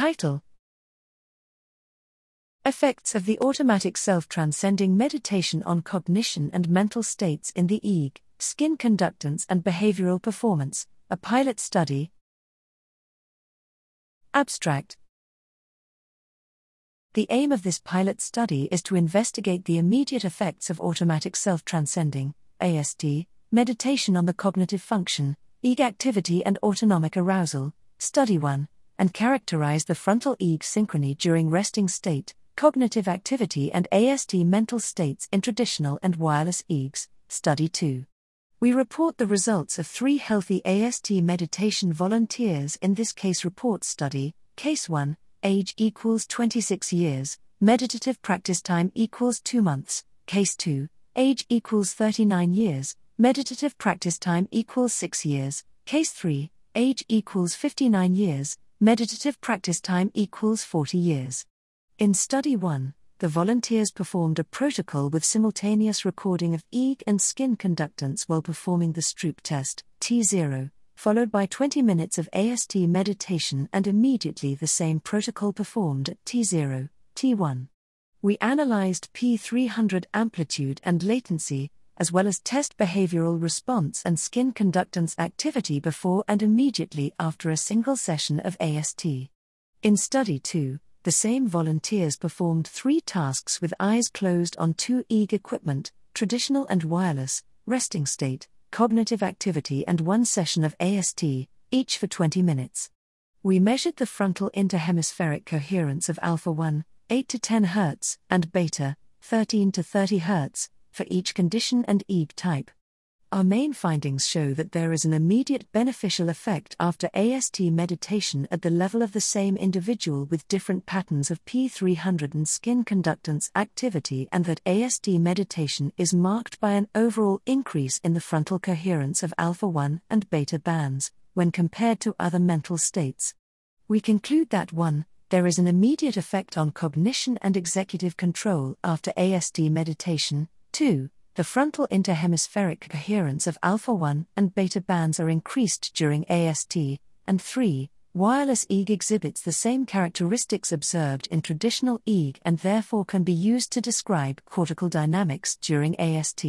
Title. Effects of the automatic self transcending meditation on cognition and mental states in the EEG, skin conductance and behavioral performance, a pilot study. Abstract. The aim of this pilot study is to investigate the immediate effects of automatic self transcending, AST, meditation on the cognitive function, EEG activity and autonomic arousal, Study 1, and characterize the frontal EEG synchrony during resting state Cognitive Activity and AST Mental States in Traditional and Wireless EEGs, Study 2. We report the results of three healthy AST meditation volunteers in this case report study. Case 1, age equals 26 years, meditative practice time equals 2 months. Case 2, age equals 39 years, meditative practice time equals 6 years. Case 3, age equals 59 years, meditative practice time equals 40 years. In Study 1, the volunteers performed a protocol with simultaneous recording of EEG and skin conductance while performing the Stroop test, T0, followed by 20 minutes of AST meditation and immediately the same protocol performed at T0, T1. We analyzed P300 amplitude and latency, as well as test behavioral response and skin conductance activity before and immediately after a single session of AST. In Study 2, the same volunteers performed three tasks with eyes closed on two EEG equipment traditional and wireless, resting state, cognitive activity, and one session of AST, each for 20 minutes. We measured the frontal interhemispheric coherence of alpha 1, 8 to 10 Hz, and beta, 13 to 30 Hz, for each condition and EEG type. Our main findings show that there is an immediate beneficial effect after AST meditation at the level of the same individual with different patterns of P300 and skin conductance activity, and that AST meditation is marked by an overall increase in the frontal coherence of alpha 1 and beta bands when compared to other mental states. We conclude that 1. There is an immediate effect on cognition and executive control after AST meditation, 2 the frontal interhemispheric coherence of alpha 1 and beta bands are increased during AST, and 3. Wireless EEG exhibits the same characteristics observed in traditional EEG and therefore can be used to describe cortical dynamics during AST.